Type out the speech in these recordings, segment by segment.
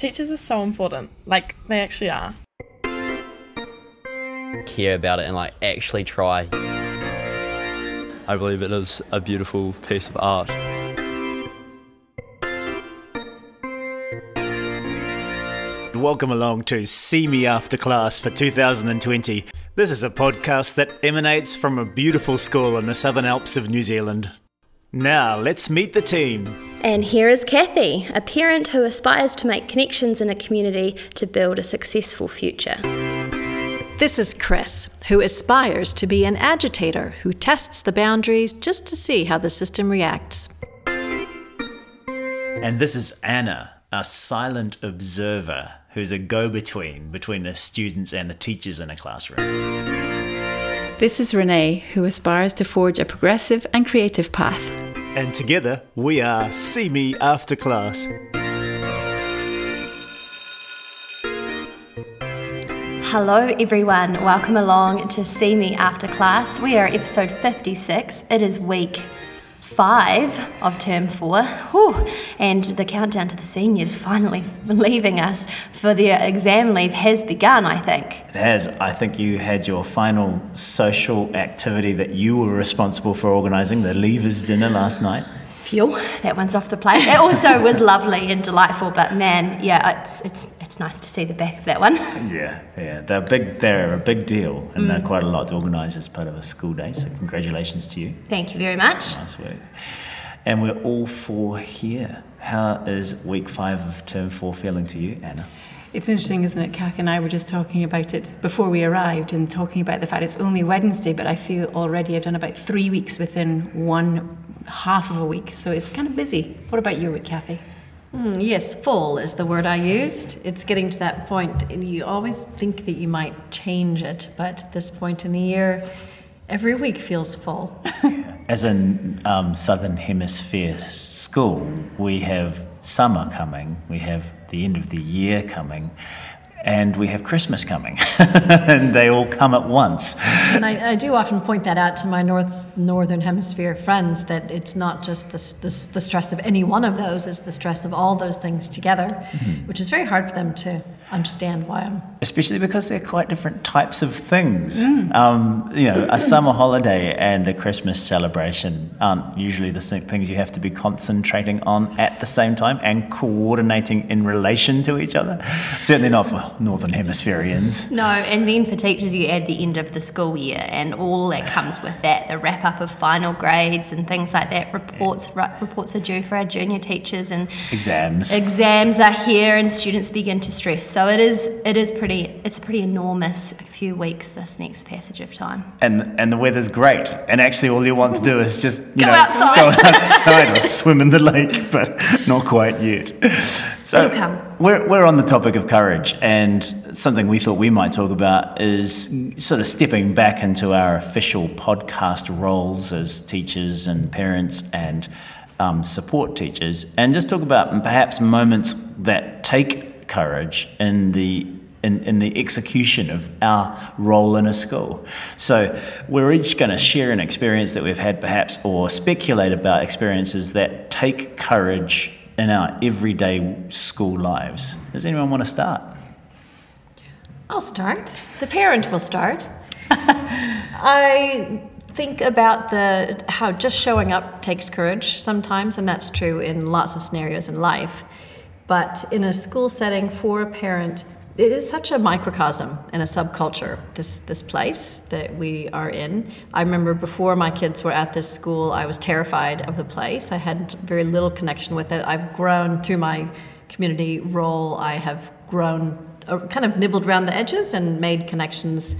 Teachers are so important. Like, they actually are. Care about it and like actually try. I believe it is a beautiful piece of art. Welcome along to See Me After Class for 2020. This is a podcast that emanates from a beautiful school in the Southern Alps of New Zealand. Now, let's meet the team. And here is Kathy, a parent who aspires to make connections in a community to build a successful future. This is Chris, who aspires to be an agitator who tests the boundaries just to see how the system reacts. And this is Anna, a silent observer who's a go between between the students and the teachers in a classroom. This is Renee, who aspires to forge a progressive and creative path. And together, we are See Me After Class. Hello, everyone. Welcome along to See Me After Class. We are episode 56. It is week five of term four. Whew. And the countdown to the seniors finally leaving us for their exam leave has begun, I think. It has. I think you had your final social activity that you were responsible for organising, the Leavers Dinner last night. Phew, that one's off the plate. It also was lovely and delightful, but man, yeah, it's it's it's nice to see the back of that one. Yeah, yeah, they're big. They're a big deal, and they're quite a lot to organise as part of a school day. So congratulations to you. Thank you very much. Nice work. And we're all four here. How is week five of term four feeling to you, Anna? It's interesting, isn't it? Kath and I were just talking about it before we arrived and talking about the fact it's only Wednesday, but I feel already I've done about three weeks within one half of a week. So it's kind of busy. What about your week, Kathy? Mm, yes, full is the word I used. It's getting to that point, and you always think that you might change it, but at this point in the year, every week feels full. As a um, Southern Hemisphere school, we have summer coming, we have the end of the year coming, and we have Christmas coming. and they all come at once. and I, I do often point that out to my North Northern Hemisphere friends that it's not just the, the, the stress of any one of those, it's the stress of all those things together, mm-hmm. which is very hard for them to understand why I'm. Especially because they're quite different types of things. Um, you know, a summer holiday and a Christmas celebration aren't usually the same things you have to be concentrating on at the same time and coordinating in relation to each other. Certainly not for Northern Hemispherians. No, and then for teachers, you add the end of the school year and all that comes with that the wrap up of final grades and things like that. Reports ru- reports are due for our junior teachers, and Exams. exams are here, and students begin to stress. So it is it is pretty it's a pretty enormous few weeks this next passage of time. and and the weather's great. And actually, all you want to do is just you Go know outside. go outside or swim in the lake, but not quite yet. So we're we're on the topic of courage, and something we thought we might talk about is sort of stepping back into our official podcast roles as teachers and parents and. Um, support teachers and just talk about perhaps moments that take courage in the in, in the execution of our role in a school. So we're each going to share an experience that we've had, perhaps, or speculate about experiences that take courage in our everyday school lives. Does anyone want to start? I'll start. The parent will start. I think about the how just showing up takes courage sometimes, and that's true in lots of scenarios in life. But in a school setting for a parent, it is such a microcosm and a subculture. This this place that we are in. I remember before my kids were at this school, I was terrified of the place. I had very little connection with it. I've grown through my community role. I have grown, uh, kind of nibbled around the edges and made connections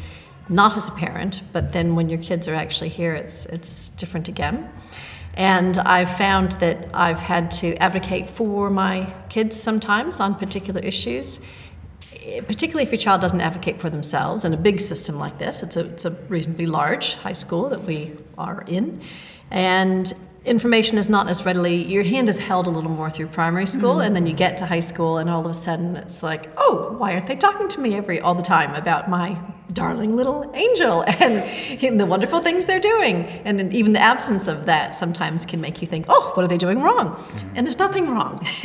not as a parent, but then when your kids are actually here, it's it's different again. And I've found that I've had to advocate for my kids sometimes on particular issues, particularly if your child doesn't advocate for themselves in a big system like this. It's a, it's a reasonably large high school that we are in. And information is not as readily, your hand is held a little more through primary school, mm-hmm. and then you get to high school, and all of a sudden it's like, oh, why aren't they talking to me every all the time about my darling little angel and the wonderful things they're doing. And even the absence of that sometimes can make you think, oh, what are they doing wrong? And there's nothing wrong.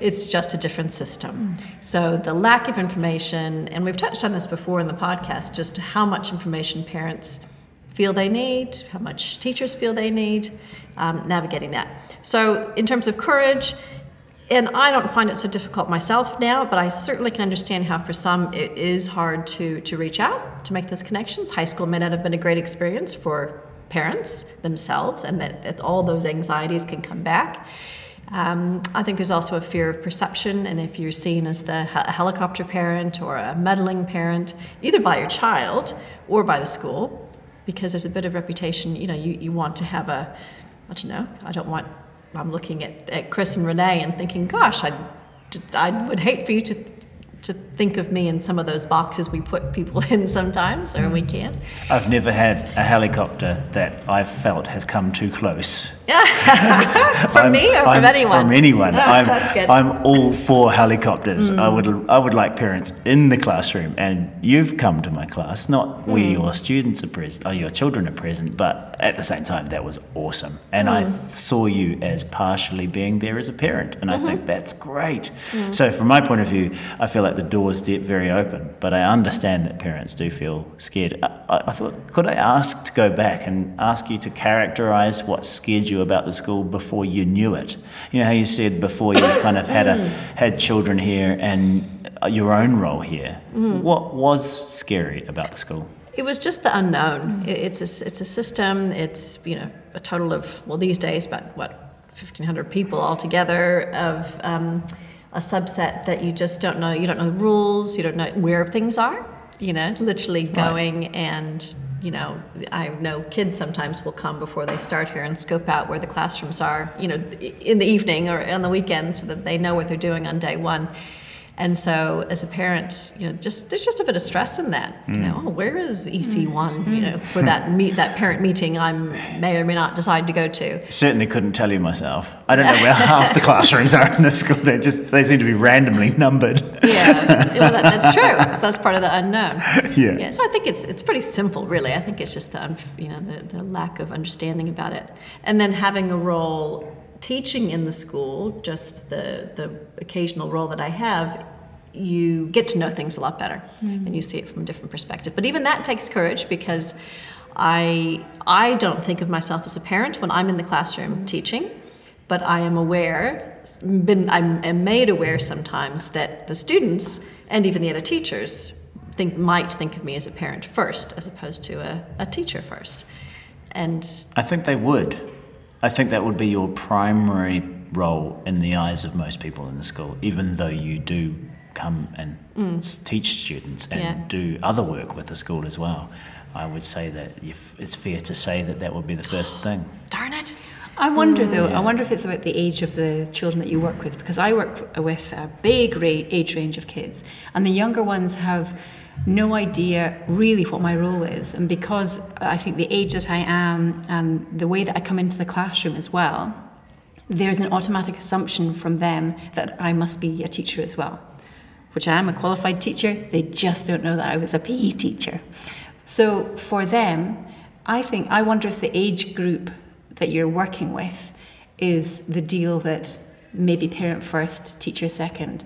it's just a different system. So the lack of information, and we've touched on this before in the podcast, just how much information parents feel they need, how much teachers feel they need, um, navigating that. So, in terms of courage, and I don't find it so difficult myself now, but I certainly can understand how for some it is hard to, to reach out, to make those connections. High school may not have been a great experience for parents themselves, and that, that all those anxieties can come back. Um, I think there's also a fear of perception, and if you're seen as the he- helicopter parent or a meddling parent, either by your child or by the school, because there's a bit of reputation, you know, you, you want to have a, I don't know, I don't want I'm looking at, at Chris and Renee and thinking, gosh, I'd, I would hate for you to to think of me in some of those boxes we put people in sometimes, or we can't. I've never had a helicopter that I've felt has come too close. from I'm- me or I'm- from anyone? From anyone. I'm, That's good. I'm all for helicopters. I would I would like parents in the classroom, and you've come to my class. Not we Mm. your students are present, or your children are present, but at the same time that was awesome, and I Mm. saw you as partially being there as a parent, and Mm-hmm. I think that's great. Mm. So from my point of view, I feel like the door's de- very open, but I understand that parents do feel scared. I, I, thought, could I ask to go back and ask you to characterize what scared you about the school before you knew it? You know how you said before you kind of had a had children here and uh, your own role here. What was scary about the school? It was just the unknown. It's a, it's a system. It's you know a total of well these days about what fifteen hundred people altogether of um, a subset that you just don't know. You don't know the rules. You don't know where things are. You know, literally going and you know I know kids sometimes will come before they start here and scope out where the classrooms are. You know, in the evening or on the weekend so that they know what they're doing on day one. And so, as a parent, you know, just there's just a bit of stress in that. You mm. know, oh, where is EC mm. one? You mm. know, for that meet that parent meeting, I may or may not decide to go to. Certainly couldn't tell you myself. I don't know where half the classrooms are in the school. They just they seem to be randomly numbered. Yeah, well, that, that's true. So that's part of the unknown. Yeah. Yeah. So I think it's it's pretty simple, really. I think it's just the you know the, the lack of understanding about it, and then having a role teaching in the school, just the the occasional role that I have. You get to know things a lot better, mm-hmm. and you see it from a different perspective. But even that takes courage because I I don't think of myself as a parent when I'm in the classroom mm-hmm. teaching but I am aware, been I'm am made aware sometimes that the students and even the other teachers think might think of me as a parent first, as opposed to a, a teacher first. And I think they would. I think that would be your primary role in the eyes of most people in the school, even though you do come and mm. s- teach students and Yeah. do other work with the school as well. I would say that it's fair to say that that would be the first thing. darn it, I wonder though, I mm, wonder if it's about the age of the children that you work with, because I work with a big ra- age range of kids, and the younger ones have no idea really what my role is. And because I think the age that I am and the way that I come into the classroom as well, there's an automatic assumption from them that I must be a teacher as well, which I am a qualified teacher. They just don't know that I was a PE teacher. So for them, I think, I wonder if the age group that you're working with is the deal that maybe parent first, teacher second.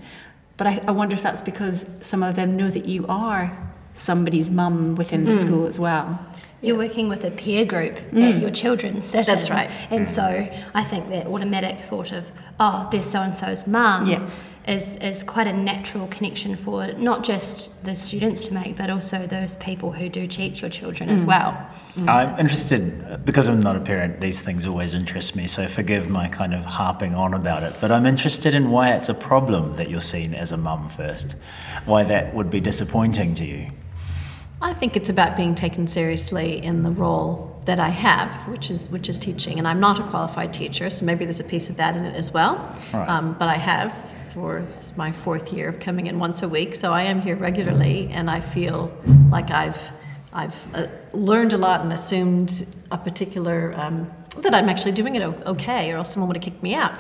But I, I wonder if that's because some of them know that you are somebody's mum within the mm. school as well. You're working with a peer group at mm. your children's sitting. That's right. And so I think that automatic thought of, oh, there's so and so's mum Yeah. Is, is quite a natural connection for not just the students to make, but also those people who do teach your children as mm. well. Mm. I'm interested, because I'm not a parent, these things always interest me, so forgive my kind of harping on about it. But I'm interested in why it's a problem that you're seen as a mum first, why that would be disappointing to you. I think it's about being taken seriously in the role that I have, which is which is teaching. And I'm not a qualified teacher, so maybe there's a piece of that in it as well. Right. Um, but I have for my fourth year of coming in once a week, so I am here regularly, and I feel like I've I've uh, learned a lot and assumed a particular. Um, that I'm actually doing it okay, or else someone would have kicked me out.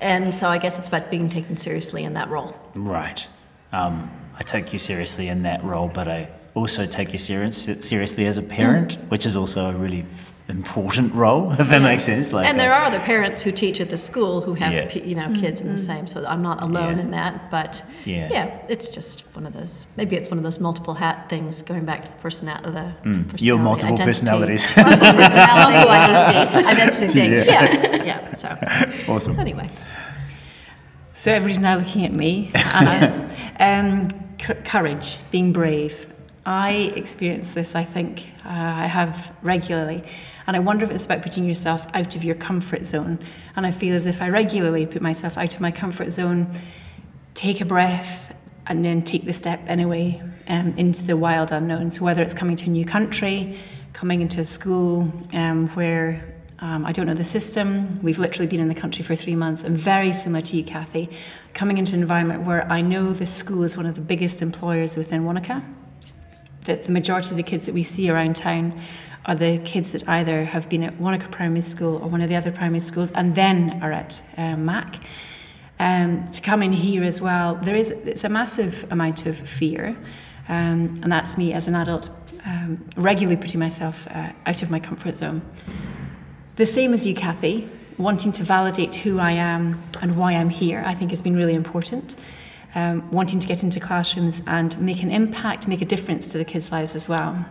And so I guess it's about being taken seriously in that role. Right. Um, I take you seriously in that role, but I also take you serious, seriously as a parent, which is also a really f- important role, if that makes sense. Like, and there uh, are other parents who teach at the school who have Yeah. you know kids in the same. So I'm not alone Yeah. in that. But Yeah. it's just one of those. Maybe it's one of those multiple hat things. Going back to the personality. The personality, your multiple identity. personalities. Multiple identities. Identity thing. Yeah. yeah. So awesome. anyway, So everybody's now looking at me. Anna's. um, c- courage, being brave. I experience this, I think, uh, I have regularly. And I wonder if it's about putting yourself out of your comfort zone. And I feel as if I regularly put myself out of my comfort zone, take a breath, and then take the step anyway um, into the wild unknown. So whether it's coming to a new country, coming into a school um, where um, I don't know the system. We've literally been in the country for three months, and very similar to you, Kathy, coming into an environment where I know the school is one of the biggest employers within Wanaka. That the majority of the kids that we see around town are the kids that either have been at Wanaka Primary School or one of the other primary schools, and then are at um, Mac. Um, to come in here as well, there is it's a massive amount of fear, um, and that's me as an adult um, regularly putting myself uh, out of my comfort zone. The same as you, Kathy, wanting to validate who I am and why I'm here, I think has been really important. Um, wanting to get into classrooms and make an impact, make a difference to the kids' lives as well.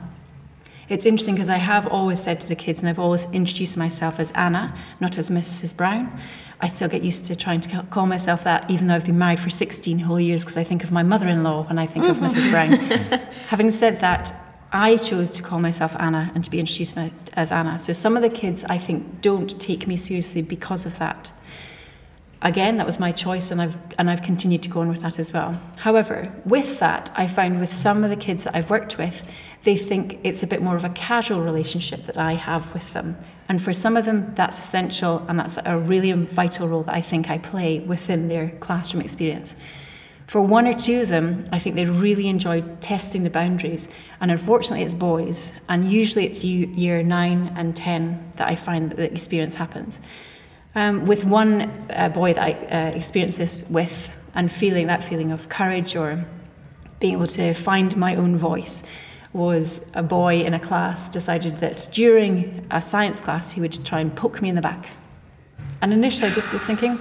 It's interesting because I have always said to the kids, and I've always introduced myself as Anna, not as Mrs. Brown. I still get used to trying to call myself that, even though I've been married for 16 whole years, because I think of my mother in law when I think of Mrs. Brown. Having said that, I chose to call myself Anna and to be introduced as Anna. So some of the kids, I think, don't take me seriously because of that. Again, that was my choice, and I've and I've continued to go on with that as well. However, with that, I found with some of the kids that I've worked with, they think it's a bit more of a casual relationship that I have with them, and for some of them, that's essential, and that's a really vital role that I think I play within their classroom experience. For one or two of them, I think they really enjoyed testing the boundaries, and unfortunately, it's boys, and usually it's year year nine and ten that I find that the experience happens. Um, with one uh, boy that I uh, experienced this with, and feeling that feeling of courage or being able to find my own voice, was a boy in a class decided that during a science class he would try and poke me in the back. And initially I just was thinking,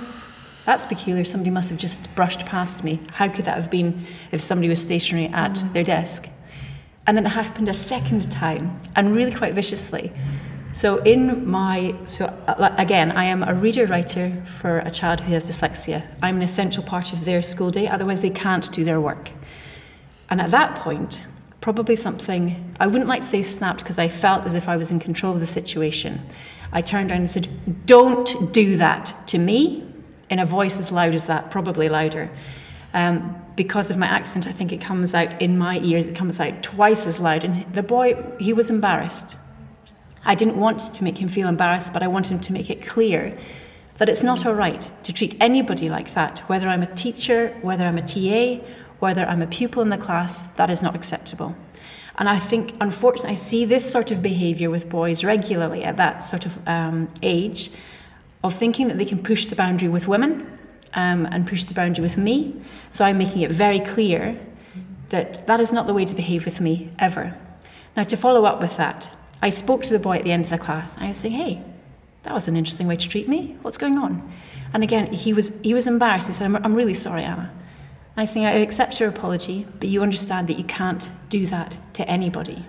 that's peculiar, somebody must have just brushed past me. How could that have been if somebody was stationary at their desk? And then it happened a second time, and really quite viciously. So in my so uh, again, I am a reader writer for a child who has dyslexia. I'm an essential part of their school day, otherwise they can't do their work. And at that point, probably something I wouldn't like to say snapped because I felt as if I was in control of the situation. I turned around and said, "Don't do that to me," in a voice as loud as that, probably louder. Um, because of my accent, I think it comes out in my ears. It comes out twice as loud. And the boy, he was embarrassed. I didn't want to make him feel embarrassed, but I wanted him to make it clear that it's not all right to treat anybody like that, whether I'm a teacher, whether I'm a TA, whether I'm a pupil in the class, that is not acceptable. And I think, unfortunately, I see this sort of behaviour with boys regularly at that sort of um, age of thinking that they can push the boundary with women um, and push the boundary with me. So I'm making it very clear that that is not the way to behave with me ever. Now, to follow up with that, I spoke to the boy at the end of the class. I was saying, "Hey, that was an interesting way to treat me. What's going on?" And again, he was he was embarrassed. He said, "I'm, I'm really sorry, Anna." I say, "I accept your apology, but you understand that you can't do that to anybody,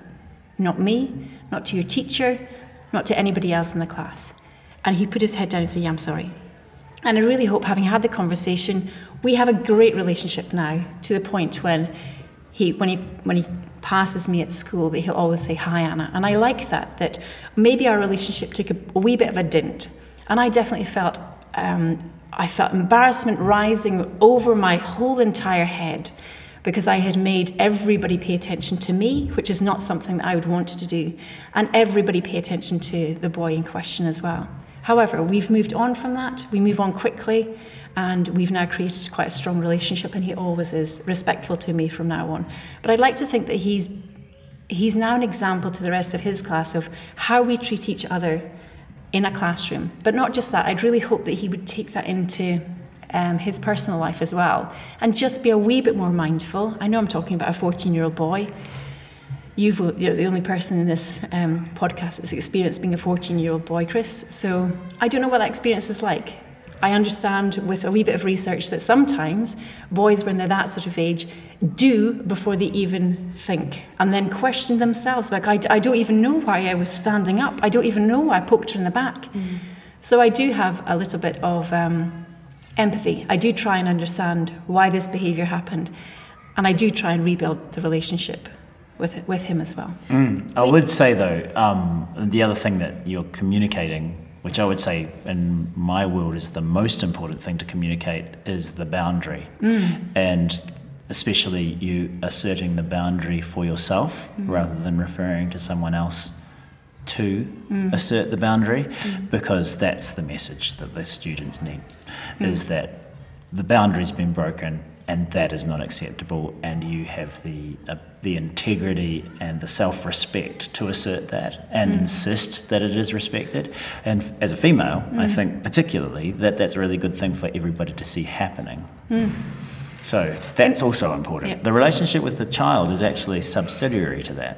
not me, not to your teacher, not to anybody else in the class." And he put his head down and said, "Yeah, I'm sorry." And I really hope, having had the conversation, we have a great relationship now to the point when he, when he, when he passes me at school, that he'll always say, Hi, Anna. And I like that, that maybe our relationship took a, wee bit of a dint. And I definitely felt, um, I felt embarrassment rising over my whole entire head because I had made everybody pay attention to me, which is not something that I would want to do, and everybody pay attention to the boy in question as well. However, we've moved on from that. We move on quickly, and we've now created quite a strong relationship. And he always is respectful to me from now on. But I'd like to think that he's he's now an example to the rest of his class of how we treat each other in a classroom. But not just that. I'd really hope that he would take that into um, his personal life as well, and just be a wee bit more mindful. I know I'm talking about a 14-year-old boy. You've you're the only person in this um, podcast that's experienced being a 14 year old boy, Chris. So I don't know what that experience is like. I understand with a wee bit of research that sometimes boys, when they're that sort of age, do before they even think and then question themselves. Like, I, I don't even know why I was standing up. I don't even know why I poked her in the back. So I do have a little bit of um, empathy. I do try and understand why this behaviour happened. And I do try and rebuild the relationship with, with him as well. Mm. I would say though, um, the other thing that you're communicating, which I would say in my world is the most important thing to communicate, is the boundary, mm. and especially you asserting the boundary for yourself mm. rather than referring to someone else to assert the boundary, because that's the message that the students need, is that the boundary's been broken and that is not acceptable and you have the uh, the integrity and the self-respect to assert that and insist that it is respected. And f- as a female i think particularly that that's a really good thing for everybody to see happening. So that's also important. Yeah. the relationship with the child is actually subsidiary to that.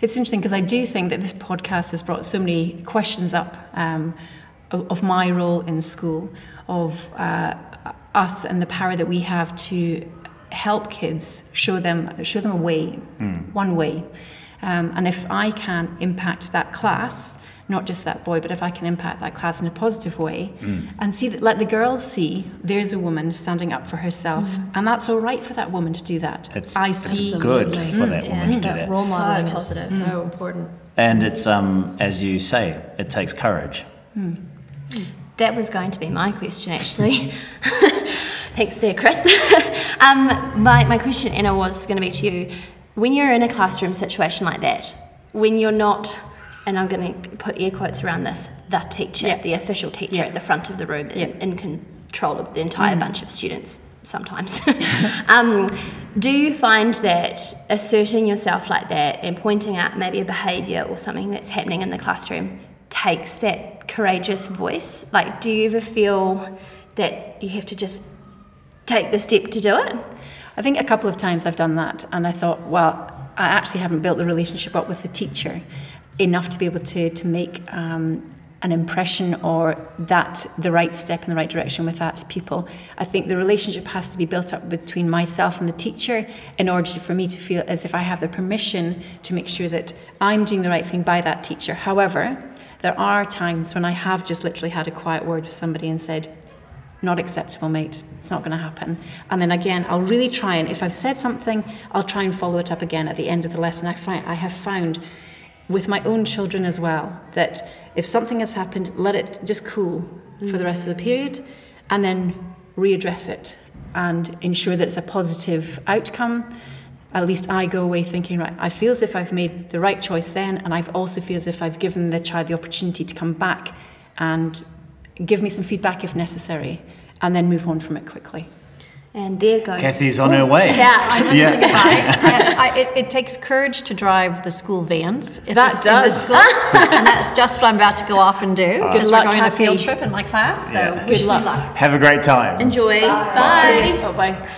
It's interesting because I do think that this podcast has brought so many questions up um, of, of my role in school, of uh, us and the power that we have to help kids, show them, show them a way, one way. Um, and if I can impact that class, not just that boy, but if I can impact that class in a positive way, and see that, let the girls see there's a woman standing up for herself, and that's all right for that woman to do that. it's, I it's see good for that woman to do that that. role modeling So is positive. so important. and it's um as you say it takes courage That was going to be my question, actually. Thanks there, Chris. um, my, my question, Anna, was going to be to you. When you're in a classroom situation like that, when you're not, and I'm going to put air quotes around this, the teacher, Yeah. the official teacher Yeah. at the front of the room, in, in control of the entire bunch of students, sometimes. um, do you find that asserting yourself like that and pointing out maybe a behaviour or something that's happening in the classroom takes that courageous voice? Like, do you ever feel that you have to just take the step to do it? I think a couple of times I've done that, and I thought, well, I actually haven't built the relationship up with the teacher enough to be able to to make um, an impression or that the right step in the right direction with that pupil. I think the relationship has to be built up between myself and the teacher in order for me to feel as if I have the permission to make sure that I'm doing the right thing by that teacher. However, there are times when I have just literally had a quiet word with somebody and said, not acceptable, mate. It's not going to happen. And then again, I'll really try and if I've said something, I'll try and follow it up again at the end of the lesson. I find I have found with my own children as well that if something has happened, let it just cool for the rest of the period, and then readdress it and ensure that it's a positive outcome. At least I go away thinking, right, I feel as if I've made the right choice then, and I also feel as if I've given the child the opportunity to come back and give me some feedback if necessary, and then move on from it quickly. And there goes. kathy's on her way Yeah, I know. yeah I, I, it, it takes courage to drive the school vans. That this- does. school, and that's just what I'm about to go off and do because we're luck, going on a field trip in my class. So Yeah. wish Good me luck. luck. have a great time Enjoy. Bye. Oh, bye.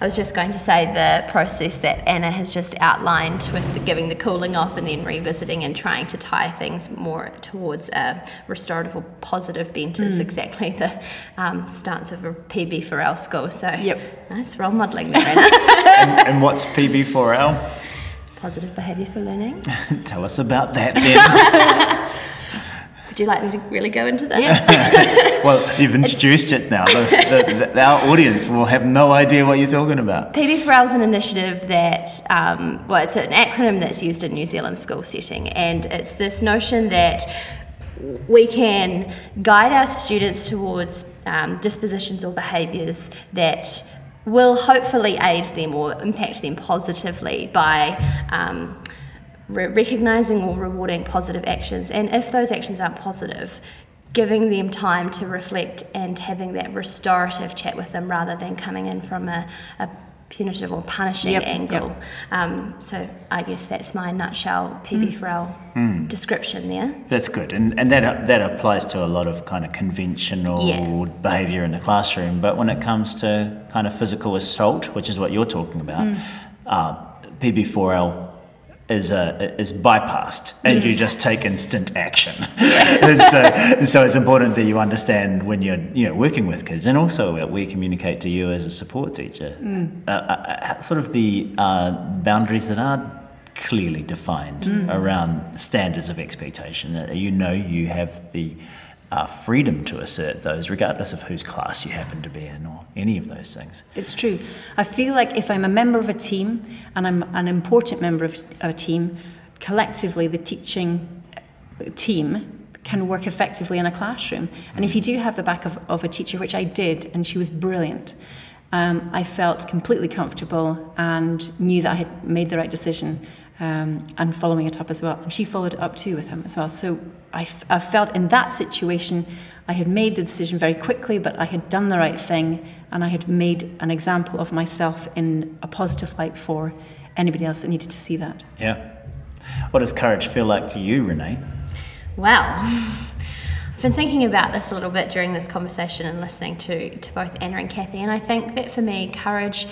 I was just going to say the process that Anna has just outlined with the giving the cooling off and then revisiting and trying to tie things more towards a restorative or positive bent is exactly the um, stance of a PB4L school. So Yep. nice role modelling there, Anna. and, and what's pb4l positive behaviour for learning. tell us about that then Would you like me to really go into that? Well, you've introduced it now. The, the, the, our audience will have no idea what you're talking about. PB4L is an initiative that, um, well, it's an acronym that's used in New Zealand school setting, and it's this notion that we can guide our students towards um, dispositions or behaviours that will hopefully aid them or impact them positively by um, re- recognizing or rewarding positive actions. And if those actions aren't positive, giving them time to reflect and having that restorative chat with them rather than coming in from a, a punitive or punishing Yep, angle. Um, so I guess that's my nutshell PB4L description there. That's good, and and that that applies to a lot of kind of conventional Yeah. behaviour in the classroom. But when it comes to kind of physical assault, which is what you're talking about, uh, PB4L is uh, is bypassed, and you just take instant action. and so, so it's important that you understand when you're you know working with kids, and also we communicate to you as a support teacher, uh, uh, uh, sort of the uh, boundaries that are clearly defined around standards of expectation. Uh, You know, you have the uh, freedom to assert those, regardless of whose class you happen to be in, or any of those things. It's true. I feel like if I'm a member of a team and I'm an important member of a team, collectively the teaching team can work effectively in a classroom. And if you do have the back of, of a teacher, which I did, and she was brilliant, um, I felt completely comfortable and knew that I had made the right decision um, and following it up as well. And she followed it up too with him as well. So I, f- I felt in that situation, I had made the decision very quickly, but I had done the right thing and I had made an example of myself in a positive light for anybody else that needed to see that. Yeah. What does courage feel like to you, Renee? Well, I've been thinking about this a little bit during this conversation and listening to, to both Anna and Kathy, and I think that for me, courage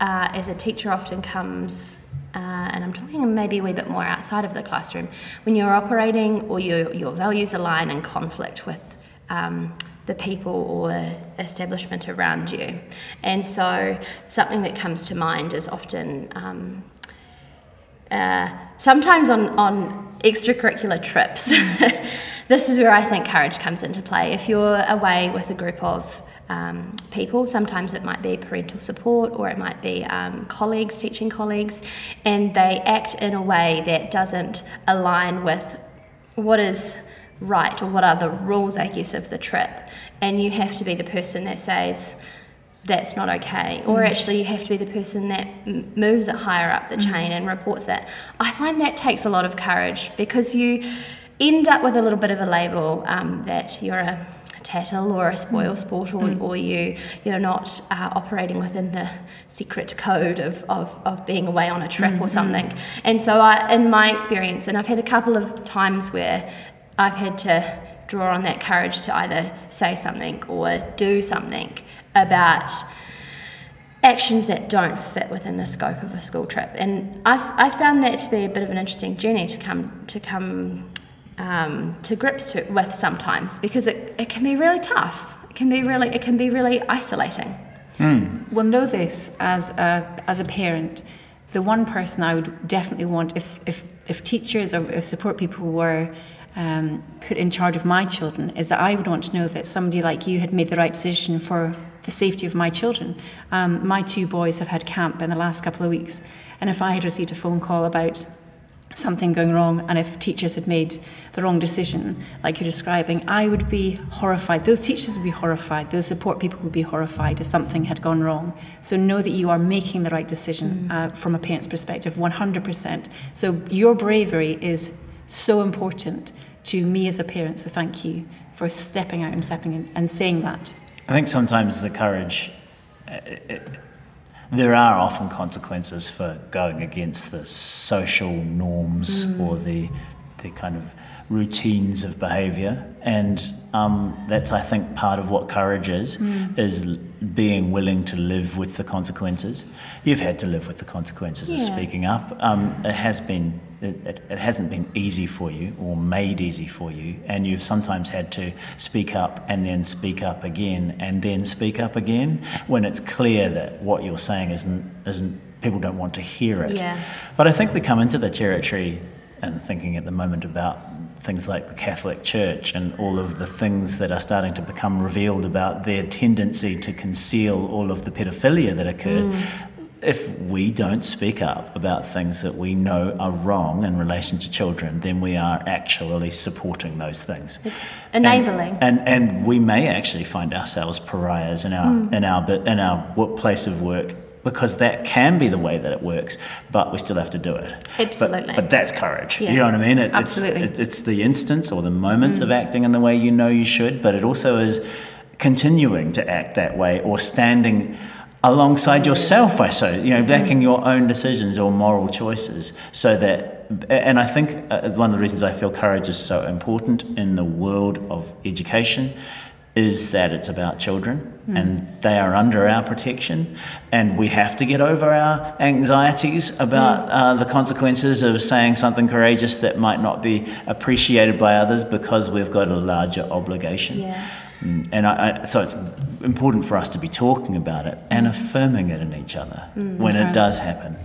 uh, as a teacher often comes, uh, and I'm talking maybe a wee bit more outside of the classroom, when you're operating or your, your values align in conflict with um, the people or establishment around you. And so, something that comes to mind is often. Um, uh, sometimes on, on extracurricular trips. this is where I think courage comes into play. If you're away with a group of um, people, sometimes it might be parental support or it might be um, colleagues, teaching colleagues, and they act in a way that doesn't align with what is right or what are the rules, I guess, of the trip. And you have to be the person that says, that's not okay. Or actually, you have to be the person that m- moves it higher up the chain and reports it. I find that takes a lot of courage because you end up with a little bit of a label um, that you're a tattle or a spoil mm. sport or, mm. or you you're not uh, operating within the secret code of, of, of being away on a trip or mm-hmm. something. And so I, in my experience and I've had a couple of times where I've had to draw on that courage to either say something or do something about actions that don't fit within the scope of a school trip. And I, I found that to be a bit of an interesting journey to come to come um, to grips to, with sometimes because it, it can be really tough. It can be really it can be really isolating. Well, know this as a, as a parent. The one person I would definitely want, if, if, if teachers or if support people were um, put in charge of my children, is that I would want to know that somebody like you had made the right decision for the safety of my children. Um, my two boys have had camp in the last couple of weeks, and if I had received a phone call about something going wrong and if teachers had made the wrong decision like you're describing i would be horrified. Those teachers would be horrified. Those support people would be horrified if something had gone wrong. So know that you are making the right decision uh, from a parent's perspective 100% so your bravery is so important to me as a parent so thank you for stepping out and stepping in and saying that. I think sometimes the courage, uh, it, there are often consequences for going against the social norms or the, the kind of routines of behaviour. And um, that's, I think, part of what courage is, is being willing to live with the consequences. You've had to live with the consequences of speaking up. Um, it has been, it, it, it hasn't been easy for you or made easy for you. And you've sometimes had to speak up and then speak up again and then speak up again when it's clear that what you're saying isn't, isn't people don't want to hear it. Yeah. But I think we come into the territory and thinking at the moment about things like the Catholic Church and all of the things that are starting to become revealed about their tendency to conceal all of the pedophilia that occurred. Mm. If we don't speak up about things that we know are wrong in relation to children, then we are actually supporting those things. enabling. And, and and we may actually find ourselves pariahs in our mm. in our in our place of work because that can be the way that it works, but we still have to do it. Absolutely. But, that's courage. Yeah. You know what I mean? It, Absolutely. It's, it, it's the instance or the moment of mm. acting in the way you know you should, but it also is continuing to act that way or standing alongside mm. yourself I so you know mm-hmm. backing your own decisions or moral choices so that and I think uh, one of the reasons I feel courage is so important in the world of education is that it's about children and they are under our protection and we have to get over our anxieties about uh, the consequences of saying something courageous that might not be appreciated by others because we've got a larger obligation. Yeah. Mm, and I, I, so it's important for us to be talking about it and affirming it in each other when it does happen.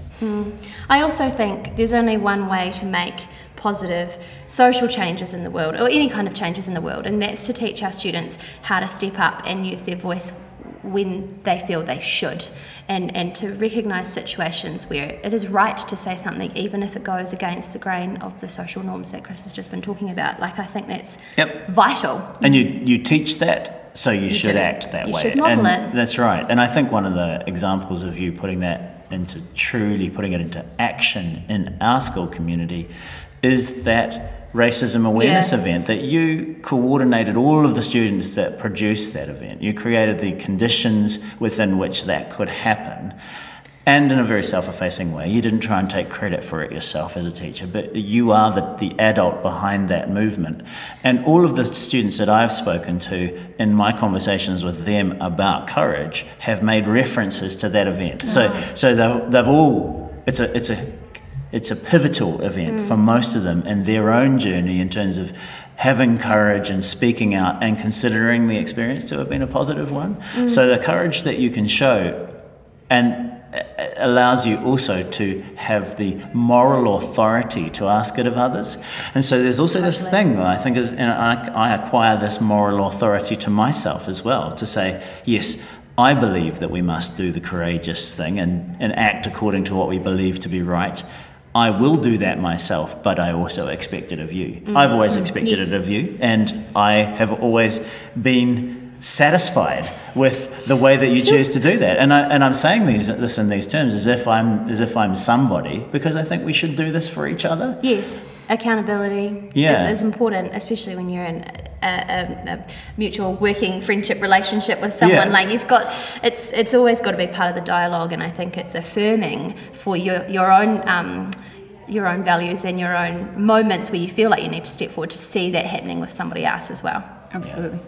I also think there's only one way to make positive social changes in the world, or any kind of changes in the world, and that's to teach our students how to step up and use their voice when they feel they should, and, and to recognise situations where it is right to say something, even if it goes against the grain of the social norms that Chris has just been talking about. Like, I think that's Yep. vital. And you, you teach that, so you, should do. act that You way. should model and it. That's right. And I think one of the examples of you putting that into truly putting it into action in our school community is that racism awareness Yeah. event that you coordinated all of the students that produced that event. You created the conditions within which that could happen. And in a very self effacing way, you didn't try and take credit for it yourself as a teacher, but you are the, the adult behind that movement. And all of the students that I've spoken to in my conversations with them about courage have made references to that event. So, so they've, they've all, it's a, it's a, it's a pivotal event for mm. most of them in their own journey in terms of having courage and speaking out and considering the experience to have been a positive one. Mm. So the courage that you can show and uh, uh, allows you also to have the moral authority to ask it of others. And so there's also this thing that I think is, and I, I acquire this moral authority to myself as well to say, yes, I believe that we must do the courageous thing and, and act according to what we believe to be right. I will do that myself, but I also expect it of you. Mm. I've always mm. expected Yes. it of you, and I have always been satisfied with the way that you choose to do that. And I and I'm saying these this in these terms as if I'm as if I'm somebody because I think we should do this for each other. Yes, accountability Yeah. is, is important, especially when you're in a, a, a mutual working friendship relationship with someone. Yeah. Like you've got, it's it's always got to be part of the dialogue, and I think it's affirming for your your own. Um, your own values and your own moments where you feel like you need to step forward to see that happening with somebody else as well. Absolutely.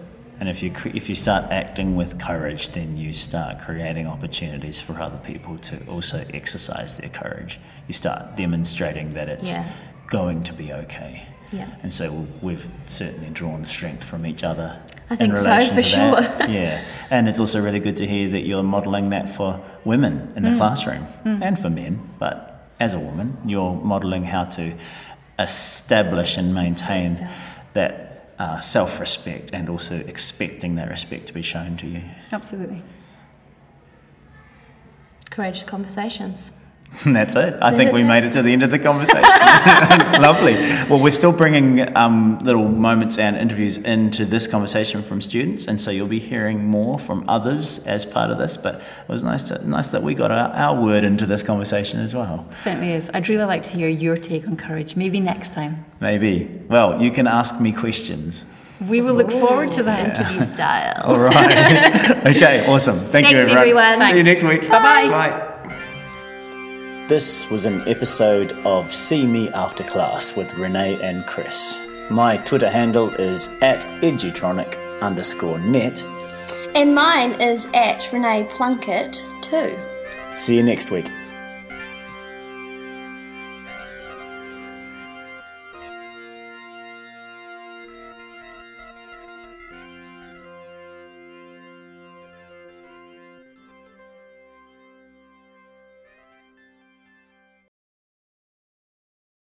And if you if you start acting with courage, then you start creating opportunities for other people to also exercise their courage. You start demonstrating that it's Yeah. Going to be okay. Yeah. And so we've certainly drawn strength from each other. I in think so, relation for to that. sure. Yeah. And it's also really good to hear that you're modelling that for women in the Mm. classroom and for men. But as a woman, you're modelling how to establish and maintain yourself. that uh, self respect and also expecting that respect to be shown to you. Absolutely. Courageous conversations. That's it. I think we made it to the end of the conversation. Lovely. Well, we're still bringing um, little moments and interviews into this conversation from students, and so you'll be hearing more from others as part of this. But it was nice, to, nice that we got our, our word into this conversation as well. Certainly is. I'd really like to hear your take on courage. Maybe next time. Maybe. Well, you can ask me questions. We will look forward to that. Interview style. All right. okay. Awesome. Thank you, everyone. everyone. See you next week. Bye-bye. Bye. This was an episode of See Me After Class with Renee and Chris. My Twitter handle is at edutronic underscore net. And mine is at Renee Plunkett too. See you next week.